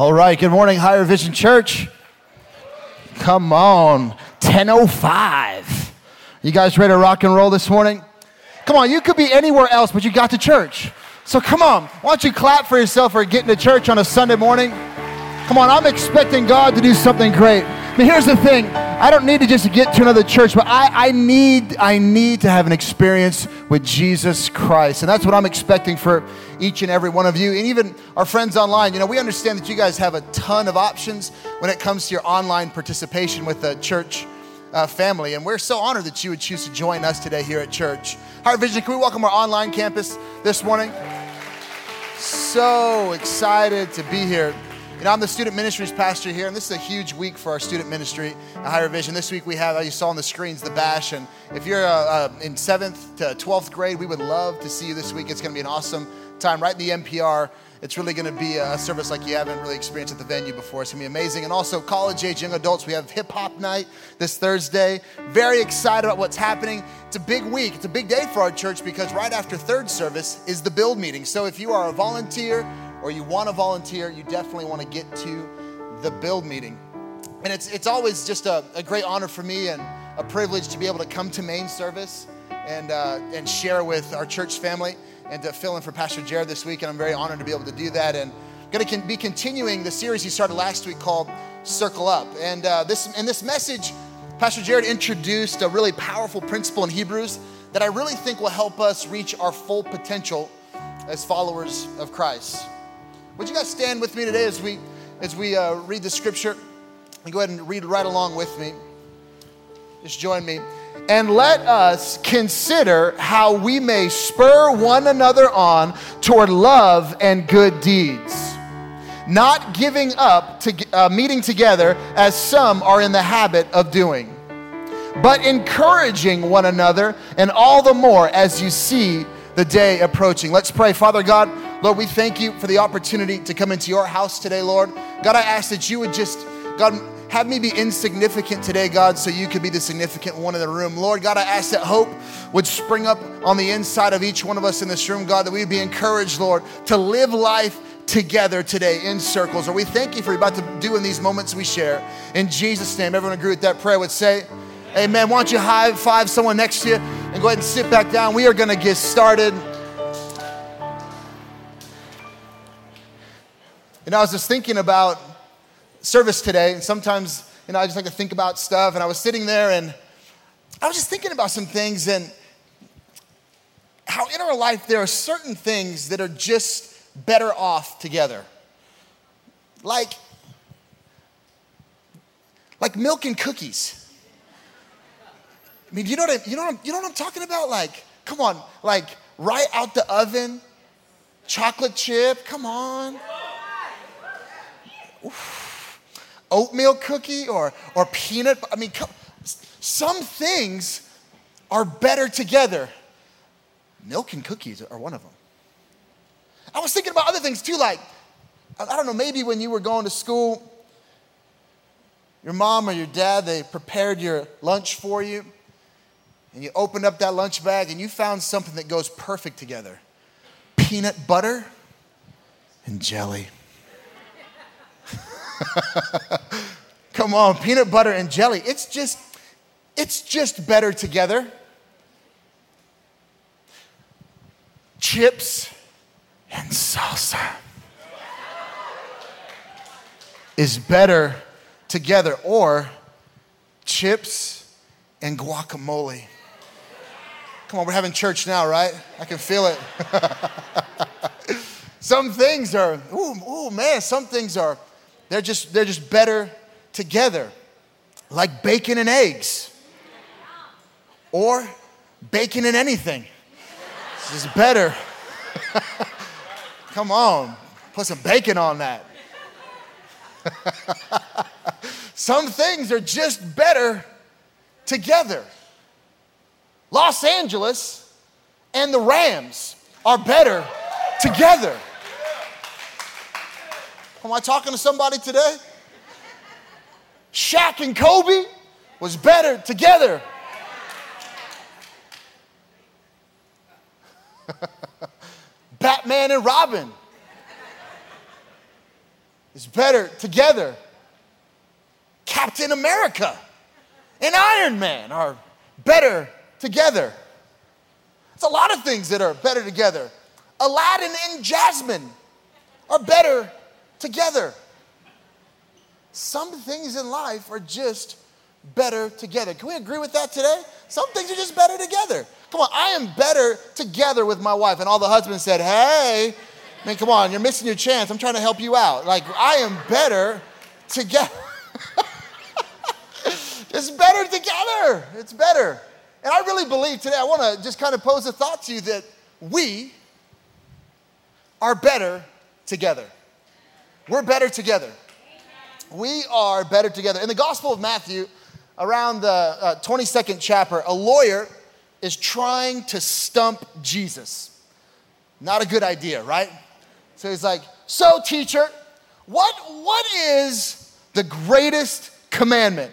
All right, good morning, Higher Vision Church. Come on, 10.05. You guys ready to rock and roll this morning? Come on, you could be anywhere else, but you got to church. So come on, why don't you clap for yourself for getting to church on a Sunday morning? Come on, I'm expecting God to do something great. Mean, here's the thing. I don't need to just get to another church, but I, I need I need to have an experience with Jesus Christ. And that's what I'm expecting for each and every one of you. And even our friends online, you know, we understand that you guys have a ton of options when it comes to your online participation with the church uh, family. And we're so honored that you would choose to join us today here at church. Higher Vision, can we welcome our online campus this morning? So excited to be here. You know, I'm the student ministries pastor here, and this is a huge week for our student ministry at Higher Vision. This week we have, as you saw on the screens, the bash. And if you're uh, uh, in seventh to 12th grade, we would love to see you this week. It's going to be an awesome time right in the NPR. It's really going to be a service like you haven't really experienced at the venue before. It's going to be amazing. And also, college age young adults, we have hip hop night this Thursday. Very excited about what's happening. It's a big week, it's a big day for our church because right after third service is the build meeting. So if you are a volunteer, or you want to volunteer, you definitely want to get to the build meeting. And it's, it's always just a, a great honor for me and a privilege to be able to come to main service and, uh, and share with our church family and to fill in for Pastor Jared this week. And I'm very honored to be able to do that. And I'm going to be continuing the series he started last week called Circle Up. And uh, this, in this message, Pastor Jared introduced a really powerful principle in Hebrews that I really think will help us reach our full potential as followers of Christ. Would you guys stand with me today as we as we uh, read the scripture? And go ahead and read right along with me. Just join me. And let us consider how we may spur one another on toward love and good deeds. Not giving up to uh, meeting together as some are in the habit of doing, but encouraging one another, and all the more as you see the day approaching. Let's pray. Father God, Lord, we thank you for the opportunity to come into your house today, Lord. God, I ask that you would just, God, have me be insignificant today, God, so you could be the significant one in the room. Lord, God, I ask that hope would spring up on the inside of each one of us in this room, God, that we'd be encouraged, Lord, to live life together today in circles. Or we thank you for what you're about to do in these moments we share. In Jesus' name, everyone agree with that prayer would say, Amen. Why don't you high five someone next to you and go ahead and sit back down? We are going to get started. Know, I was just thinking about service today, and sometimes, you know, I just like to think about stuff, and I was sitting there and I was just thinking about some things and how in our life there are certain things that are just better off together. Like, like milk and cookies. I mean, you know what I, you know what you know what I'm talking about? Like, come on, like right out the oven, chocolate chip, come on oof, oatmeal cookie or, or peanut. I mean, some things are better together. Milk and cookies are one of them. I was thinking about other things too, like, I don't know, maybe when you were going to school, your mom or your dad, they prepared your lunch for you, and you opened up that lunch bag and you found something that goes perfect together peanut butter and jelly. Come on, peanut butter and jelly. It's just, it's just better together. Chips and salsa is better together, or chips and guacamole. Come on, we're having church now, right? I can feel it. some things are, ooh, ooh, man, some things are they're just, they're just better together, like bacon and eggs, or bacon and anything. This is better. Come on, put some bacon on that. some things are just better together. Los Angeles and the Rams are better together. Am I talking to somebody today? Shaq and Kobe was better together. Batman and Robin is better together. Captain America and Iron Man are better together. It's a lot of things that are better together. Aladdin and Jasmine are better together. Some things in life are just better together. Can we agree with that today? Some things are just better together. Come on, I am better together with my wife. And all the husbands said, Hey, I mean, come on, you're missing your chance. I'm trying to help you out. Like, I am better together. it's better together. It's better. And I really believe today, I want to just kind of pose a thought to you that we are better together. We're better together. We are better together. In the Gospel of Matthew, around the uh, 22nd chapter, a lawyer is trying to stump Jesus. Not a good idea, right? So he's like, So, teacher, what, what is the greatest commandment?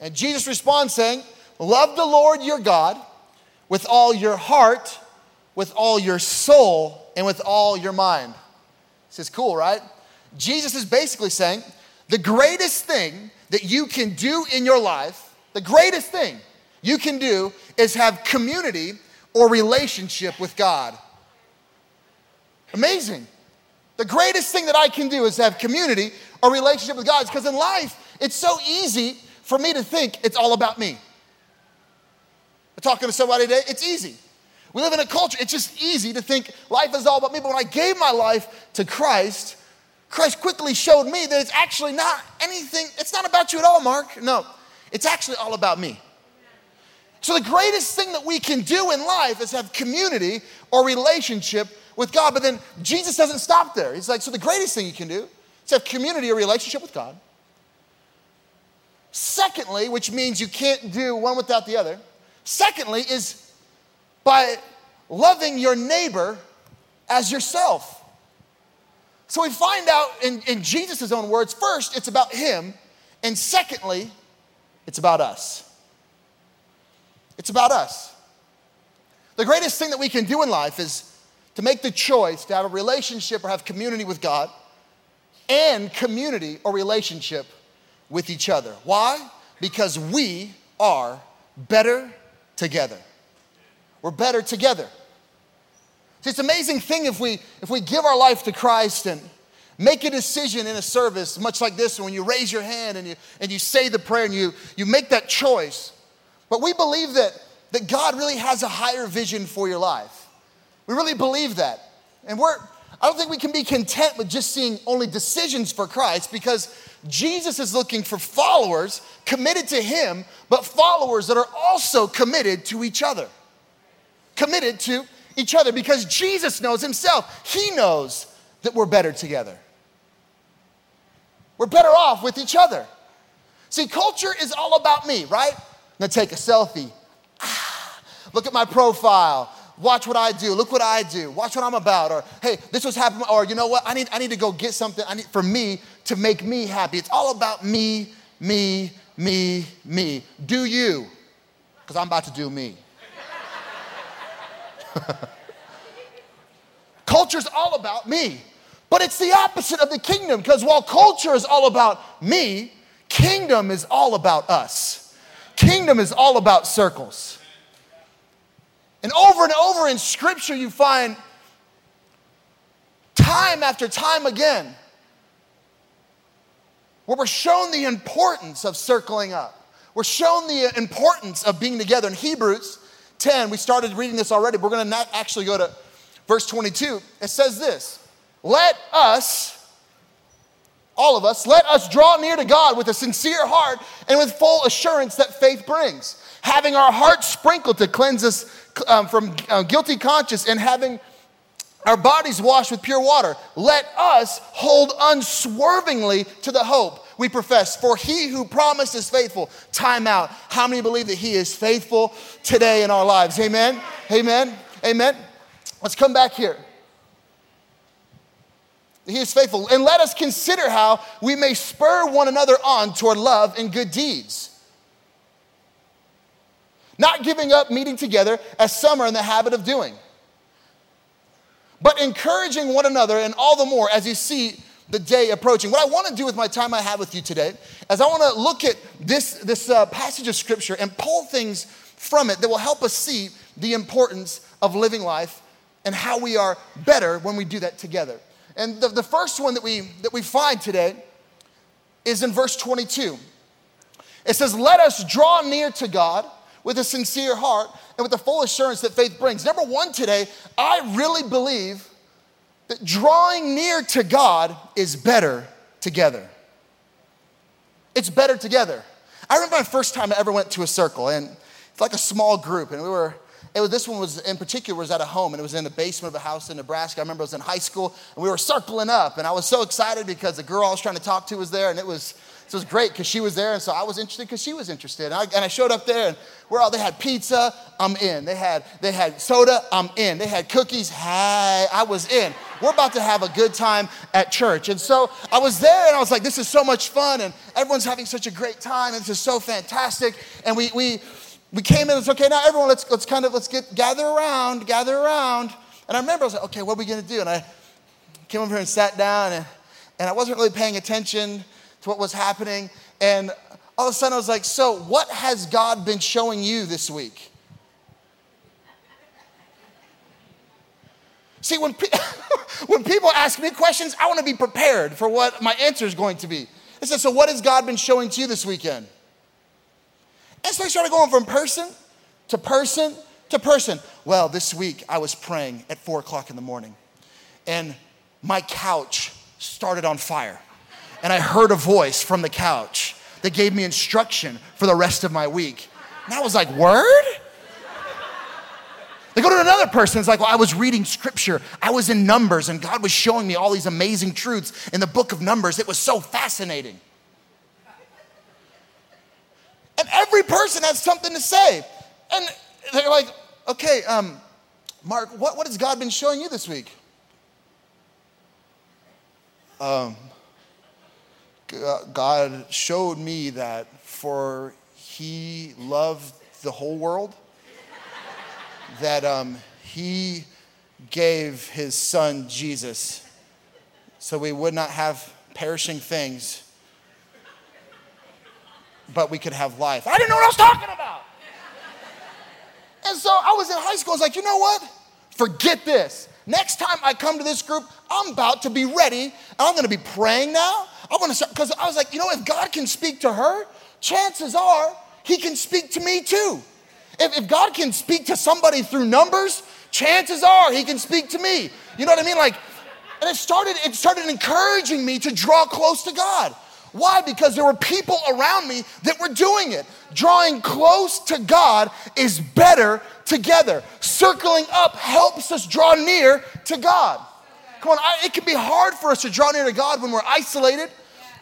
And Jesus responds saying, Love the Lord your God with all your heart, with all your soul, and with all your mind. This is cool, right? Jesus is basically saying the greatest thing that you can do in your life, the greatest thing you can do is have community or relationship with God. Amazing. The greatest thing that I can do is have community or relationship with God because in life, it's so easy for me to think it's all about me. I'm talking to somebody today, it's easy. We live in a culture, it's just easy to think life is all about me. But when I gave my life to Christ, Christ quickly showed me that it's actually not anything, it's not about you at all, Mark. No, it's actually all about me. So, the greatest thing that we can do in life is have community or relationship with God. But then Jesus doesn't stop there. He's like, so the greatest thing you can do is have community or relationship with God. Secondly, which means you can't do one without the other, secondly, is by loving your neighbor as yourself. So we find out in, in Jesus' own words first, it's about him, and secondly, it's about us. It's about us. The greatest thing that we can do in life is to make the choice to have a relationship or have community with God and community or relationship with each other. Why? Because we are better together. We're better together. See, it's an amazing thing if we if we give our life to Christ and make a decision in a service, much like this, when you raise your hand and you and you say the prayer and you you make that choice. But we believe that that God really has a higher vision for your life. We really believe that. And we're I don't think we can be content with just seeing only decisions for Christ because Jesus is looking for followers committed to Him, but followers that are also committed to each other. Committed to each other because Jesus knows Himself. He knows that we're better together. We're better off with each other. See, culture is all about me, right? I'm take a selfie. Ah, look at my profile. Watch what I do. Look what I do. Watch what I'm about. Or hey, this was happening. Or you know what? I need, I need to go get something. I need for me to make me happy. It's all about me, me, me, me. Do you? Because I'm about to do me. Culture's all about me. But it's the opposite of the kingdom because while culture is all about me, kingdom is all about us. Kingdom is all about circles. And over and over in scripture, you find time after time again where we're shown the importance of circling up. We're shown the importance of being together. In Hebrews 10, we started reading this already. We're going to actually go to verse 22. It says this Let us, all of us, let us draw near to God with a sincere heart and with full assurance that faith brings, having our hearts sprinkled to cleanse us um, from uh, guilty conscience and having our bodies washed with pure water. Let us hold unswervingly to the hope we profess. For he who promised is faithful. Time out. How many believe that he is faithful today in our lives? Amen. Amen. Amen. Let's come back here. He is faithful. And let us consider how we may spur one another on toward love and good deeds. Not giving up meeting together as some are in the habit of doing but encouraging one another, and all the more as you see the day approaching. What I want to do with my time I have with you today is I want to look at this, this uh, passage of scripture and pull things from it that will help us see the importance of living life and how we are better when we do that together. And the, the first one that we, that we find today is in verse 22. It says, Let us draw near to God with a sincere heart and with the full assurance that faith brings. Number one today, I really believe that drawing near to God is better together. It's better together. I remember my first time I ever went to a circle, and it's like a small group, and we were. It was, this one was in particular was at a home and it was in the basement of a house in Nebraska. I remember I was in high school and we were circling up and I was so excited because the girl I was trying to talk to was there and it was so it was great because she was there, and so I was interested because she was interested. And I, and I, showed up there, and we're all, they had pizza, I'm in. They had, they had soda, I'm in. They had cookies, hey, I was in. We're about to have a good time at church. And so I was there, and I was like, this is so much fun, and everyone's having such a great time, and this is so fantastic. And we, we, we came in, it's okay, now everyone, let's, let's kind of, let's get, gather around, gather around. And I remember I was like, okay, what are we gonna do? And I came over here and sat down, and, and I wasn't really paying attention to what was happening. And all of a sudden I was like, So, what has God been showing you this week? See, when, pe- when people ask me questions, I want to be prepared for what my answer is going to be. I said, So, what has God been showing to you this weekend? And so I started going from person to person to person. Well, this week I was praying at four o'clock in the morning, and my couch started on fire and I heard a voice from the couch that gave me instruction for the rest of my week. And I was like, Word? They go to another person, it's like, Well, I was reading scripture, I was in Numbers, and God was showing me all these amazing truths in the book of Numbers. It was so fascinating. And every person has something to say. And they're like, Okay, um, Mark, what, what has God been showing you this week? Um, God showed me that for He loved the whole world, that um, He gave His Son Jesus so we would not have perishing things, but we could have life. I didn't know what I was talking about. And so I was in high school. I was like, you know what? Forget this. Next time I come to this group, I'm about to be ready. I'm going to be praying now. I want to start, because I was like, you know, if God can speak to her, chances are he can speak to me too. If, if God can speak to somebody through numbers, chances are he can speak to me. You know what I mean? Like, and it started, it started encouraging me to draw close to God. Why? Because there were people around me that were doing it. Drawing close to God is better together. Circling up helps us draw near to God. Come on, I, it can be hard for us to draw near to God when we're isolated,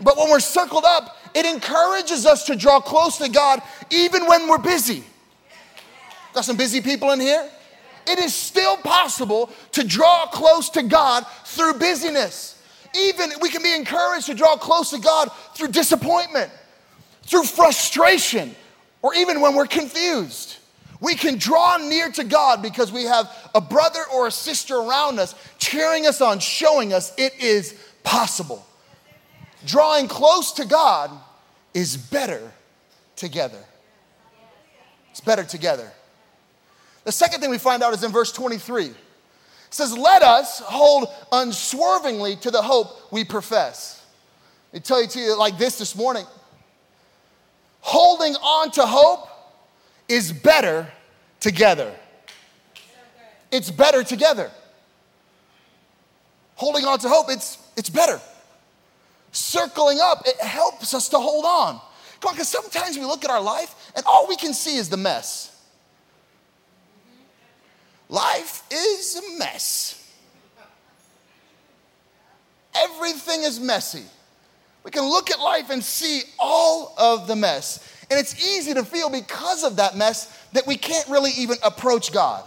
but when we're circled up, it encourages us to draw close to God even when we're busy. Got some busy people in here? It is still possible to draw close to God through busyness. Even we can be encouraged to draw close to God through disappointment, through frustration, or even when we're confused. We can draw near to God because we have a brother or a sister around us cheering us on, showing us it is possible. Drawing close to God is better together. It's better together. The second thing we find out is in verse 23. It says, Let us hold unswervingly to the hope we profess. Let me tell you to you like this this morning. Holding on to hope is better together. It's better together. Holding on to hope, it's, it's better. Circling up, it helps us to hold on. Come on, because sometimes we look at our life and all we can see is the mess. Life is a mess. Everything is messy. We can look at life and see all of the mess. And it's easy to feel because of that mess that we can't really even approach God.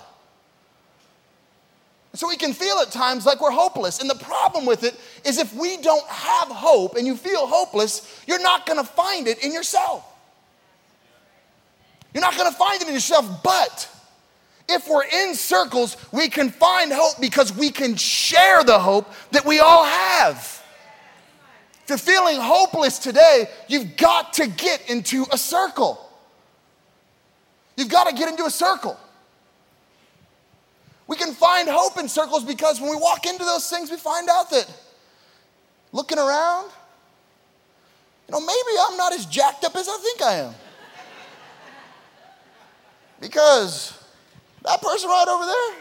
So we can feel at times like we're hopeless. And the problem with it is if we don't have hope and you feel hopeless, you're not going to find it in yourself. You're not going to find it in yourself. But if we're in circles, we can find hope because we can share the hope that we all have. If you're feeling hopeless today, you've got to get into a circle. You've got to get into a circle. We can find hope in circles because when we walk into those things, we find out that looking around, you know, maybe I'm not as jacked up as I think I am. Because that person right over there,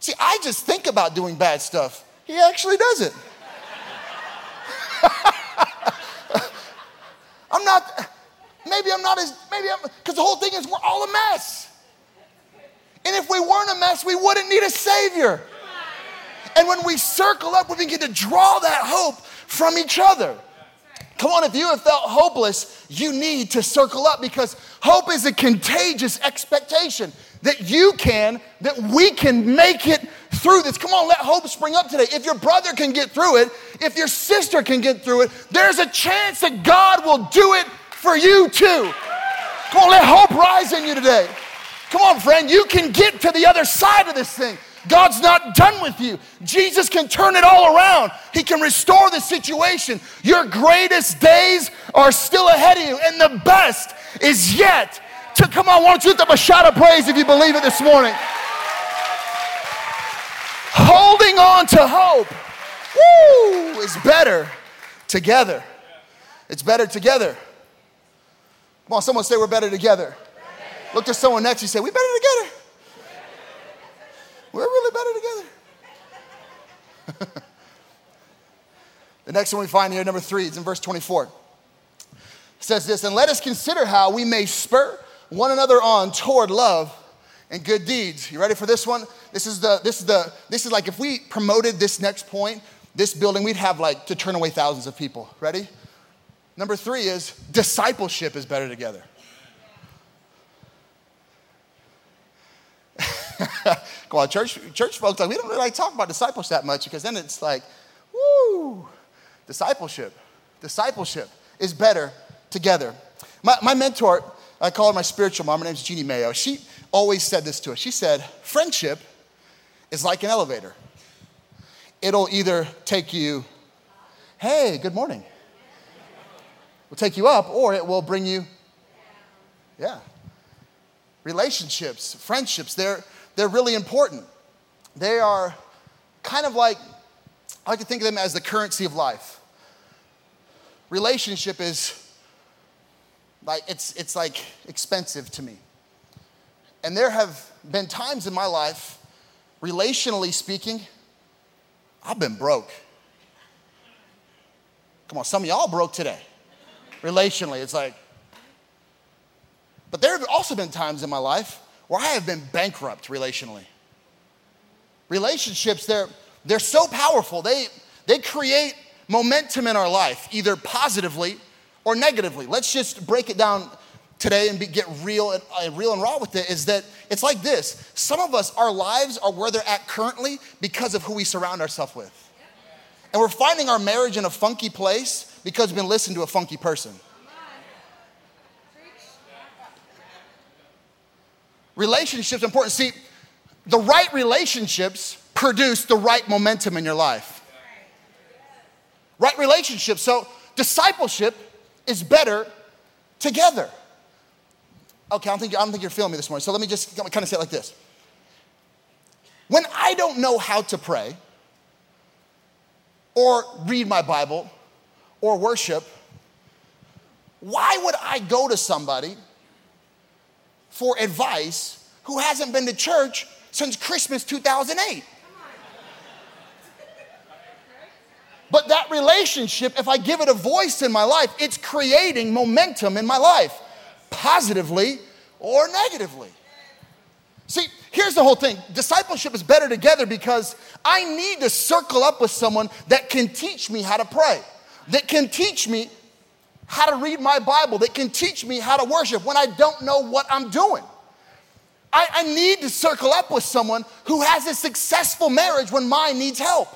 see, I just think about doing bad stuff. He actually does it. I'm not, maybe I'm not as, maybe I'm, because the whole thing is we're all a mess. And if we weren't a mess, we wouldn't need a Savior. And when we circle up, we begin to draw that hope from each other. Come on, if you have felt hopeless, you need to circle up because hope is a contagious expectation that you can, that we can make it through this. Come on, let hope spring up today. If your brother can get through it, if your sister can get through it, there's a chance that God will do it for you too. Come on, let hope rise in you today. Come on, friend, you can get to the other side of this thing. God's not done with you. Jesus can turn it all around. He can restore the situation. Your greatest days are still ahead of you, and the best is yet to come on. Why don't you lift up a shout of praise if you believe it this morning? Holding on to hope, woo, is better together. It's better together. Come on, someone say we're better together. Look to someone next, you say, we better together. We're really better together. the next one we find here, number three, is in verse 24. It says this, and let us consider how we may spur one another on toward love and good deeds. You ready for this one? This is the this is the this is like if we promoted this next point, this building, we'd have like to turn away thousands of people. Ready? Number three is discipleship is better together. Come on, church, church folks, like, we don't really like talk about discipleship that much because then it's like, woo, discipleship. Discipleship is better together. My, my mentor, I call her my spiritual mom, her name's Jeanne Mayo. She always said this to us. She said, friendship is like an elevator. It'll either take you, hey, good morning. Will take you up, or it will bring you, yeah. Relationships, friendships, they're they're really important. They are kind of like, I like to think of them as the currency of life. Relationship is like, it's, it's like expensive to me. And there have been times in my life, relationally speaking, I've been broke. Come on, some of y'all broke today. Relationally, it's like, but there have also been times in my life where I have been bankrupt relationally. Relationships, they're, they're so powerful. They, they create momentum in our life, either positively or negatively. Let's just break it down today and be, get real and, uh, real and raw with it is that it's like this. Some of us, our lives are where they're at currently because of who we surround ourselves with. And we're finding our marriage in a funky place because we've been listening to a funky person. Relationships important. See, the right relationships produce the right momentum in your life. Right relationships. So, discipleship is better together. Okay, I don't, think, I don't think you're feeling me this morning. So, let me just kind of say it like this. When I don't know how to pray, or read my Bible, or worship, why would I go to somebody for advice who hasn't been to church since Christmas 2008. But that relationship, if I give it a voice in my life, it's creating momentum in my life, positively or negatively. See, here's the whole thing discipleship is better together because I need to circle up with someone that can teach me how to pray, that can teach me how to read my Bible, that can teach me how to worship when I don't know what I'm doing. I, I need to circle up with someone who has a successful marriage when mine needs help.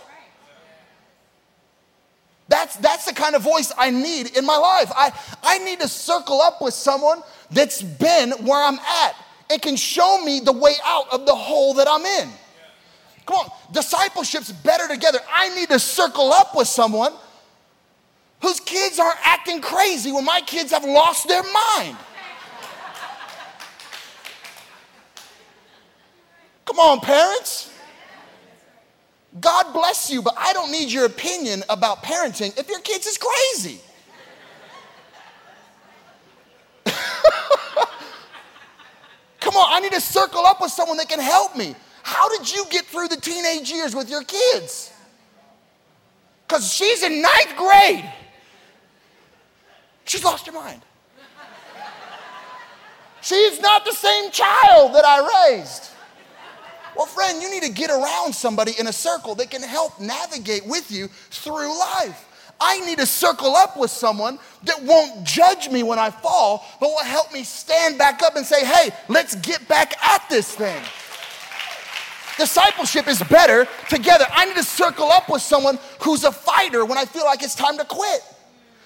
That's, that's the kind of voice I need in my life. I, I need to circle up with someone that's been where I'm at. and can show me the way out of the hole that I'm in. Come on, discipleship's better together. I need to circle up with someone whose kids aren't acting crazy when my kids have lost their mind. Come on, parents. God bless you, but I don't need your opinion about parenting if your kids is crazy. Come on, I need to circle up with someone that can help me. How did you get through the teenage years with your kids? Because she's in ninth grade. She's lost her mind. She's not the same child that I raised. Well, friend, you need to get around somebody in a circle that can help navigate with you through life. I need to circle up with someone that won't judge me when I fall, but will help me stand back up and say, hey, let's get back at this thing. Discipleship is better together. I need to circle up with someone who's a fighter when I feel like it's time to quit.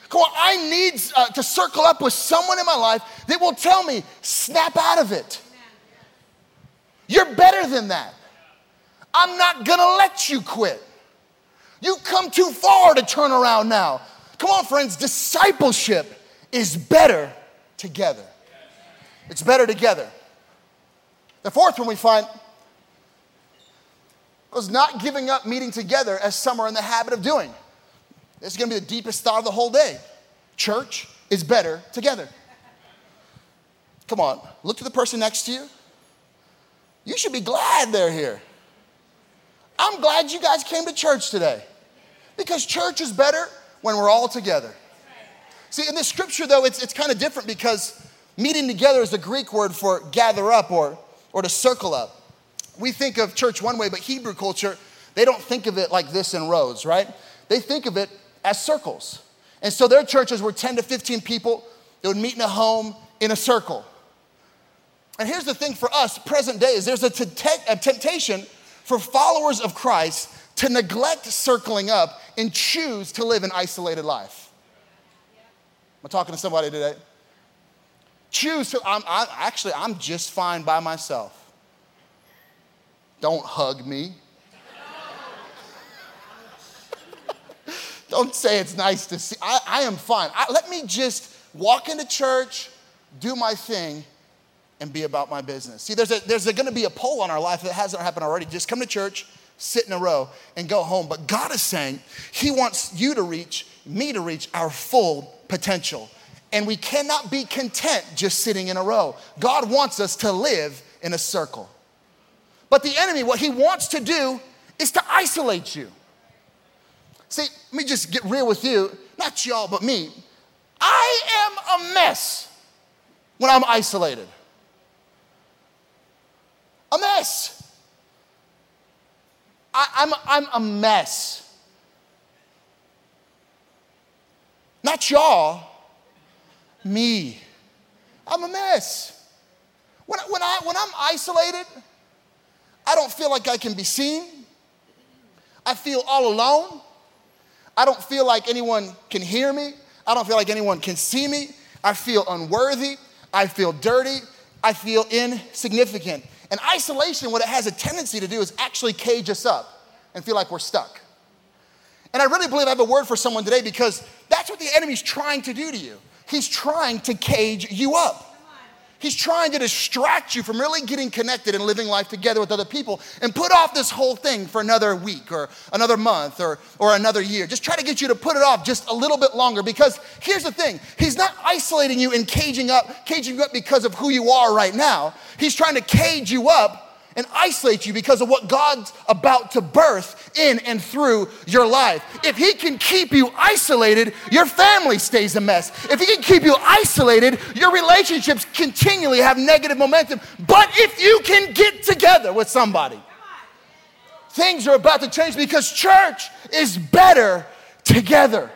Come on, I need uh, to circle up with someone in my life that will tell me, snap out of it. You're better than that. I'm not gonna let you quit. You come too far to turn around now. Come on, friends, discipleship is better together. It's better together. The fourth one we find was not giving up meeting together as some are in the habit of doing. This is gonna be the deepest thought of the whole day. Church is better together. Come on, look to the person next to you. You should be glad they're here. I'm glad you guys came to church today because church is better when we're all together. See, in this scripture, though, it's, it's kind of different because meeting together is the Greek word for gather up or, or to circle up. We think of church one way, but Hebrew culture, they don't think of it like this in rows, right? They think of it as circles. And so their churches were 10 to 15 people. They would meet in a home in a circle. And here's the thing for us, present day, is there's a, t- a temptation for followers of Christ to neglect circling up and choose to live an isolated life. Am I talking to somebody today? Choose to, I'm, I, actually, I'm just fine by myself. Don't hug me. Don't say it's nice to see. I, I am fine. I, let me just walk into church, do my thing, and be about my business. See, there's, a, there's going to be a pull on our life that hasn't happened already. Just come to church, sit in a row, and go home. But God is saying He wants you to reach, me to reach our full potential. And we cannot be content just sitting in a row. God wants us to live in a circle. But the enemy, what he wants to do is to isolate you. See, let me just get real with you, not y'all, but me. I am a mess when I'm isolated a mess. I, am I'm, I'm a mess. Not y'all, me. I'm a mess. When, when, I, when I'm isolated, I don't feel like I can be seen. I feel all alone. I don't feel like anyone can hear me. I don't feel like anyone can see me. I feel unworthy. I feel dirty. I feel insignificant. And isolation, what it has a tendency to do is actually cage us up and feel like we're stuck. And I really believe I have a word for someone today because that's what the enemy's trying to do to you. He's trying to cage you up. He's trying to distract you from really getting connected and living life together with other people and put off this whole thing for another week or another month or, or another year. Just try to get you to put it off just a little bit longer because here's the thing He's not isolating you and caging up, caging you up because of who you are right now. He's trying to cage you up and isolate you because of what God's about to birth in and through your life. If He can keep you isolated, your family stays a mess. If He can keep you isolated, your relationships continually have negative momentum. But if you can get together with somebody, things are about to change because church is better together.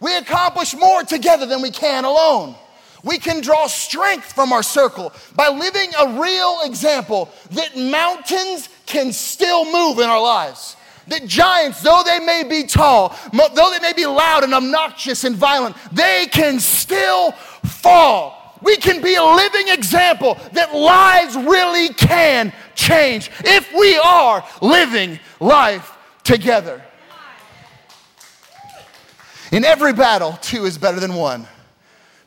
We accomplish more together than we can alone. We can draw strength from our circle by living a real example that mountains can still move in our lives. That giants, though they may be tall, though they may be loud and obnoxious and violent, they can still fall. we can be a living example that lives really can change if we are living life together. In every battle, two is better than one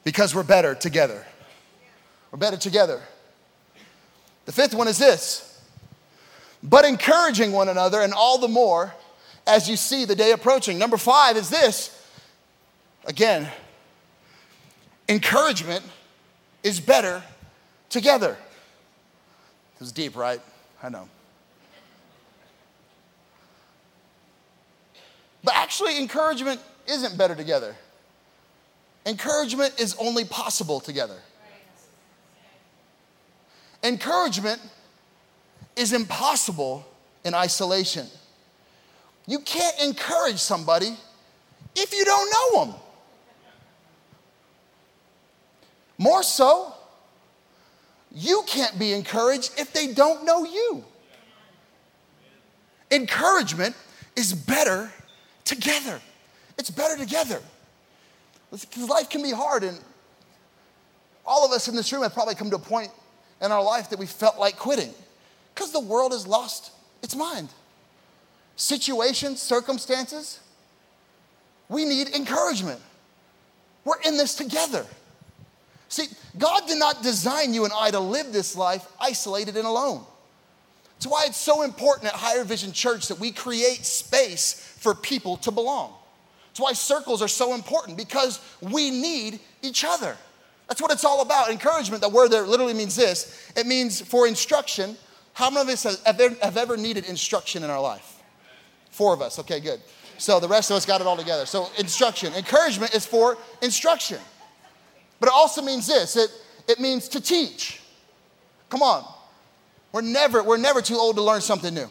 because we're better together. We're better together. The fifth one is this but encouraging one another, and all the more as you see the day approaching. Number five is this again, encouragement is better together. It was deep, right? I know. But actually, encouragement isn't better together. Encouragement is only possible together. Encouragement is impossible in isolation. You can't encourage somebody if you don't know them. More so, you can't be encouraged if they don't know you. Encouragement is better together. It's better together. Because life can be hard, and all of us in this room have probably come to a point in our life that we felt like quitting because the world has lost its mind. Situations, circumstances, we need encouragement. We're in this together. See, God did not design you and I to live this life isolated and alone. That's why it's so important at Higher Vision Church that we create space for people to belong. That's why circles are so important because we need each other. That's what it's all about. Encouragement, the word there literally means this it means for instruction. How many of us have ever, have ever needed instruction in our life? Four of us. Okay, good. So the rest of us got it all together. So, instruction. Encouragement is for instruction. But it also means this it, it means to teach. Come on. We're never, we're never too old to learn something new.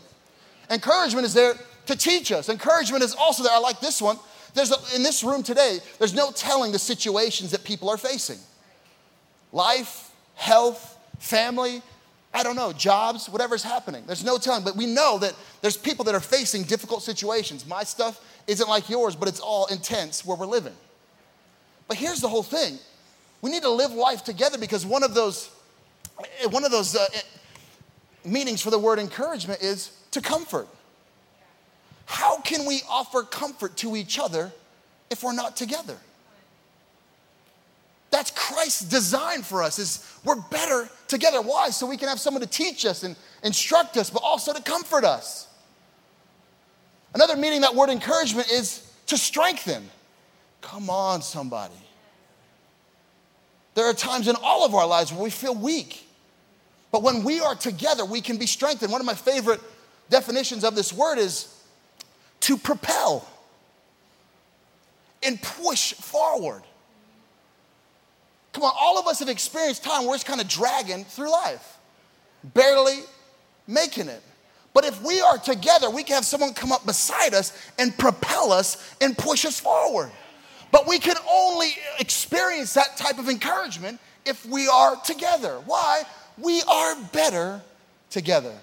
Encouragement is there to teach us. Encouragement is also there. I like this one. There's a, in this room today, there's no telling the situations that people are facing life, health, family, I don't know, jobs, whatever's happening. There's no telling, but we know that there's people that are facing difficult situations. My stuff isn't like yours, but it's all intense where we're living. But here's the whole thing we need to live life together because one of those, one of those uh, meanings for the word encouragement is to comfort. How can we offer comfort to each other if we're not together? That's Christ's design for us is we're better together. Why? So we can have someone to teach us and instruct us, but also to comfort us. Another meaning that word encouragement is to strengthen. Come on, somebody. There are times in all of our lives where we feel weak. But when we are together, we can be strengthened. One of my favorite definitions of this word is to propel and push forward. Come on, all of us have experienced time where it's kind of dragging through life, barely making it. But if we are together, we can have someone come up beside us and propel us and push us forward. But we can only experience that type of encouragement if we are together. Why? We are better together.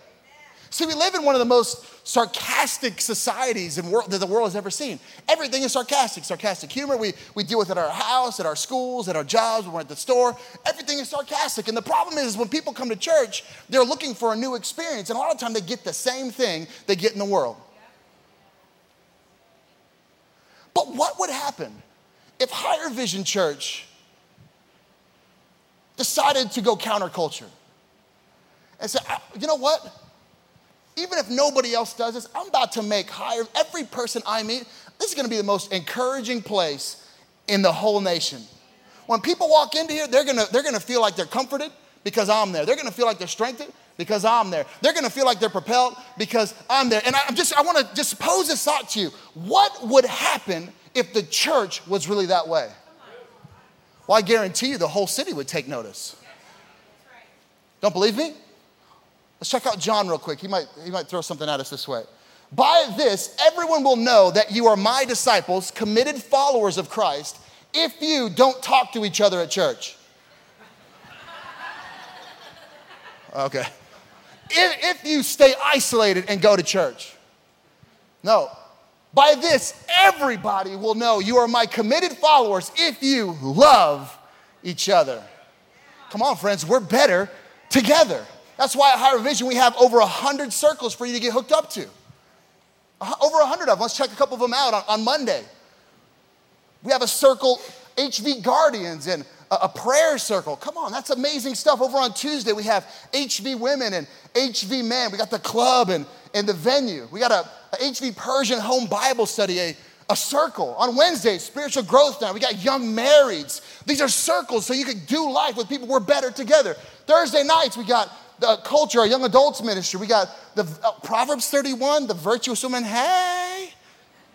See, we live in one of the most sarcastic societies in world, that the world has ever seen. Everything is sarcastic, sarcastic humor. We, we deal with it at our house, at our schools, at our jobs, when we're at the store. Everything is sarcastic. And the problem is when people come to church, they're looking for a new experience. And a lot of time they get the same thing they get in the world. But what would happen if Higher Vision Church decided to go counterculture and say, you know what? Even if nobody else does this, I'm about to make higher. Every person I meet, this is gonna be the most encouraging place in the whole nation. When people walk into here, they're gonna, they're gonna feel like they're comforted because I'm there. They're gonna feel like they're strengthened because I'm there. They're gonna feel like they're propelled because I'm there. And I'm just, I wanna just pose this thought to you. What would happen if the church was really that way? Well, I guarantee you the whole city would take notice. Don't believe me? Let's check out John real quick. He might, he might throw something at us this way. By this, everyone will know that you are my disciples, committed followers of Christ, if you don't talk to each other at church. Okay. If, if you stay isolated and go to church. No. By this, everybody will know you are my committed followers if you love each other. Come on, friends, we're better together. That's why at Higher Vision we have over 100 circles for you to get hooked up to. Over 100 of them. Let's check a couple of them out on, on Monday. We have a circle, HV Guardians, and a, a prayer circle. Come on, that's amazing stuff. Over on Tuesday, we have HV Women and HV Men. We got the club and, and the venue. We got a, a HV Persian home Bible study, a, a circle. On Wednesday, spiritual growth now. We got young marrieds. These are circles so you can do life with people. We're better together. Thursday nights, we got the culture, our young adults ministry. We got the uh, Proverbs 31, the virtuous woman. Hey,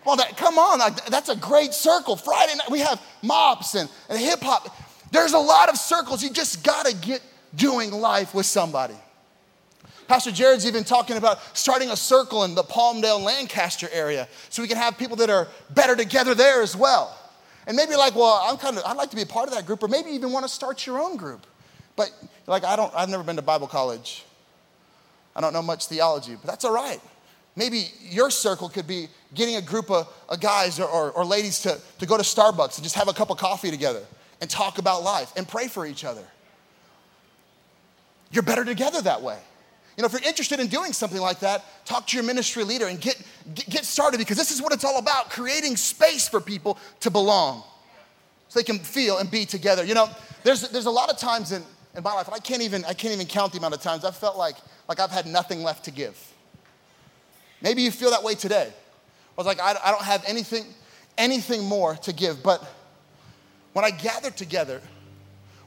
well, that, come on, that's a great circle. Friday night, we have mops and, and hip hop. There's a lot of circles. You just got to get doing life with somebody. Pastor Jared's even talking about starting a circle in the Palmdale, Lancaster area so we can have people that are better together there as well. And maybe like, well, I'm kind of, I'd like to be a part of that group, or maybe even want to start your own group. But like, I don't, I've never been to Bible college. I don't know much theology, but that's all right. Maybe your circle could be getting a group of, of guys or, or, or ladies to, to go to Starbucks and just have a cup of coffee together and talk about life and pray for each other. You're better together that way. You know, if you're interested in doing something like that, talk to your ministry leader and get, get started because this is what it's all about creating space for people to belong so they can feel and be together. You know, there's, there's a lot of times in, in my life, and I can't, even, I can't even count the amount of times I've felt like, like I've had nothing left to give. Maybe you feel that way today. I was like, I, I don't have anything, anything more to give. But when I gather together,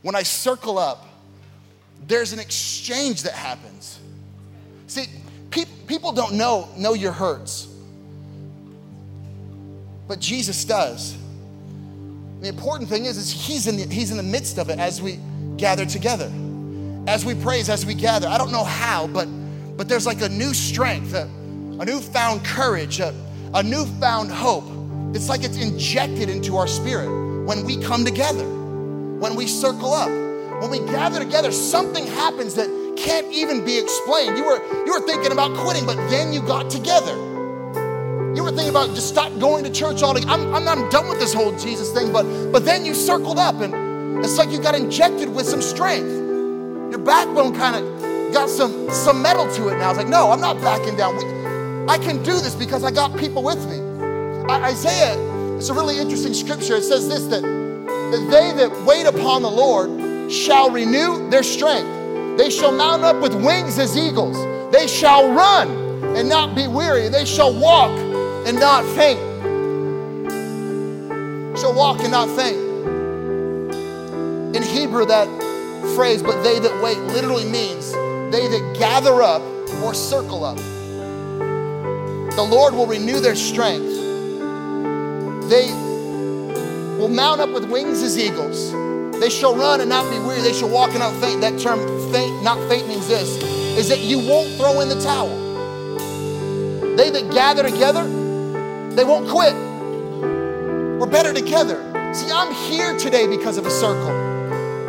when I circle up, there's an exchange that happens. See, pe- people don't know, know your hurts, but Jesus does. The important thing is, is he's, in the, he's in the midst of it as we gather together, as we praise, as we gather. I don't know how, but, but there's like a new strength, a, a newfound courage, a, a newfound hope. It's like it's injected into our spirit when we come together, when we circle up, when we gather together, something happens that can't even be explained. You were, you were thinking about quitting, but then you got together. You were thinking about just stop going to church all day. I'm, I'm, I'm done with this whole Jesus thing, but, but then you circled up and it's like you got injected with some strength. Your backbone kind of got some, some metal to it now. It's like, no, I'm not backing down. I can do this because I got people with me. Isaiah, it's a really interesting scripture. It says this that, that they that wait upon the Lord shall renew their strength. They shall mount up with wings as eagles. They shall run and not be weary. They shall walk and not faint. Shall walk and not faint. In Hebrew, that phrase, but they that wait, literally means they that gather up or circle up. The Lord will renew their strength. They will mount up with wings as eagles. They shall run and not be weary. They shall walk and not faint. That term faint, not faint means this is that you won't throw in the towel. They that gather together, they won't quit. We're better together. See, I'm here today because of a circle.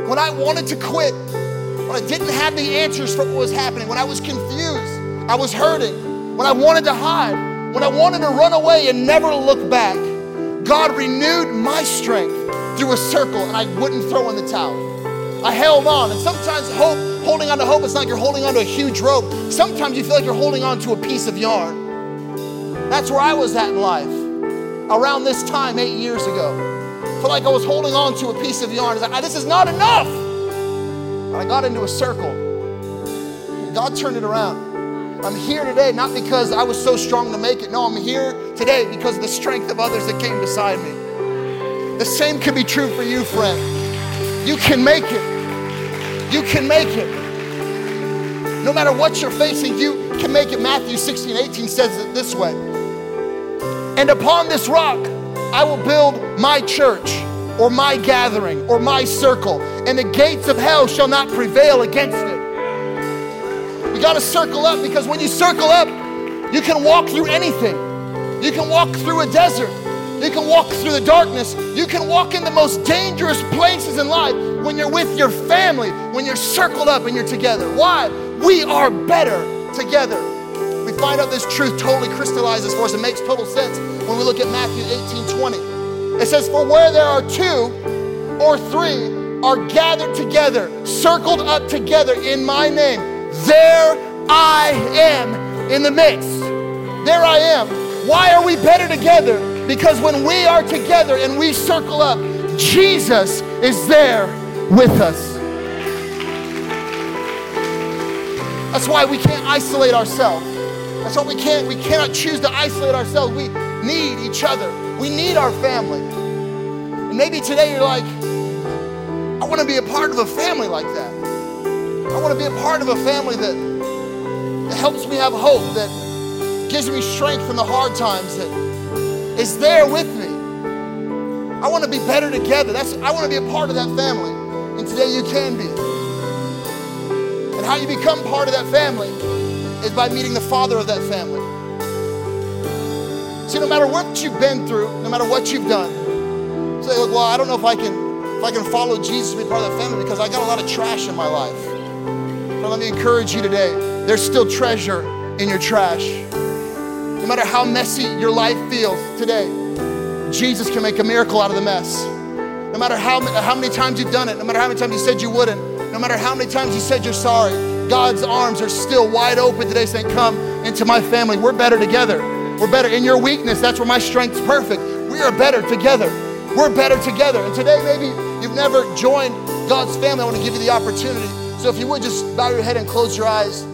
When I wanted to quit, when I didn't have the answers for what was happening, when I was confused, I was hurting, when I wanted to hide, when I wanted to run away and never look back, God renewed my strength through a circle and I wouldn't throw in the towel. I held on. And sometimes hope, holding on to hope, it's not like you're holding on to a huge rope. Sometimes you feel like you're holding on to a piece of yarn. That's where I was at in life. Around this time, eight years ago. Felt like I was holding on to a piece of yarn. Like, this is not enough. And I got into a circle. God turned it around. I'm here today not because I was so strong to make it. No, I'm here today because of the strength of others that came beside me. The same can be true for you, friend. You can make it. You can make it. No matter what you're facing, you can make it. Matthew 16, 18 says it this way. And upon this rock, I will build my church or my gathering or my circle, and the gates of hell shall not prevail against it. You got to circle up because when you circle up, you can walk through anything. You can walk through a desert. You can walk through the darkness. You can walk in the most dangerous places in life when you're with your family, when you're circled up and you're together. Why? We are better together. We find out this truth totally crystallizes for us. It makes total sense when we look at Matthew 18 20. It says, For where there are two or three are gathered together, circled up together in my name, there I am in the midst. There I am. Why are we better together? Because when we are together and we circle up, Jesus is there with us. That's why we can't isolate ourselves. That's why we can't we cannot choose to isolate ourselves. We need each other. We need our family. And maybe today you're like, I want to be a part of a family like that. I want to be a part of a family that, that helps me have hope, that gives me strength in the hard times, that is there with me. I want to be better together. That's I want to be a part of that family. And today you can be. And how you become part of that family is by meeting the father of that family. See, no matter what you've been through, no matter what you've done, say, look, well, I don't know if I can if I can follow Jesus be part of that family because I got a lot of trash in my life. But let me encourage you today. There's still treasure in your trash. No matter how messy your life feels today, Jesus can make a miracle out of the mess. No matter how, how many times you've done it, no matter how many times you said you wouldn't, no matter how many times you said you're sorry, God's arms are still wide open today saying, Come into my family. We're better together. We're better. In your weakness, that's where my strength's perfect. We are better together. We're better together. And today, maybe you've never joined God's family. I want to give you the opportunity. So if you would just bow your head and close your eyes.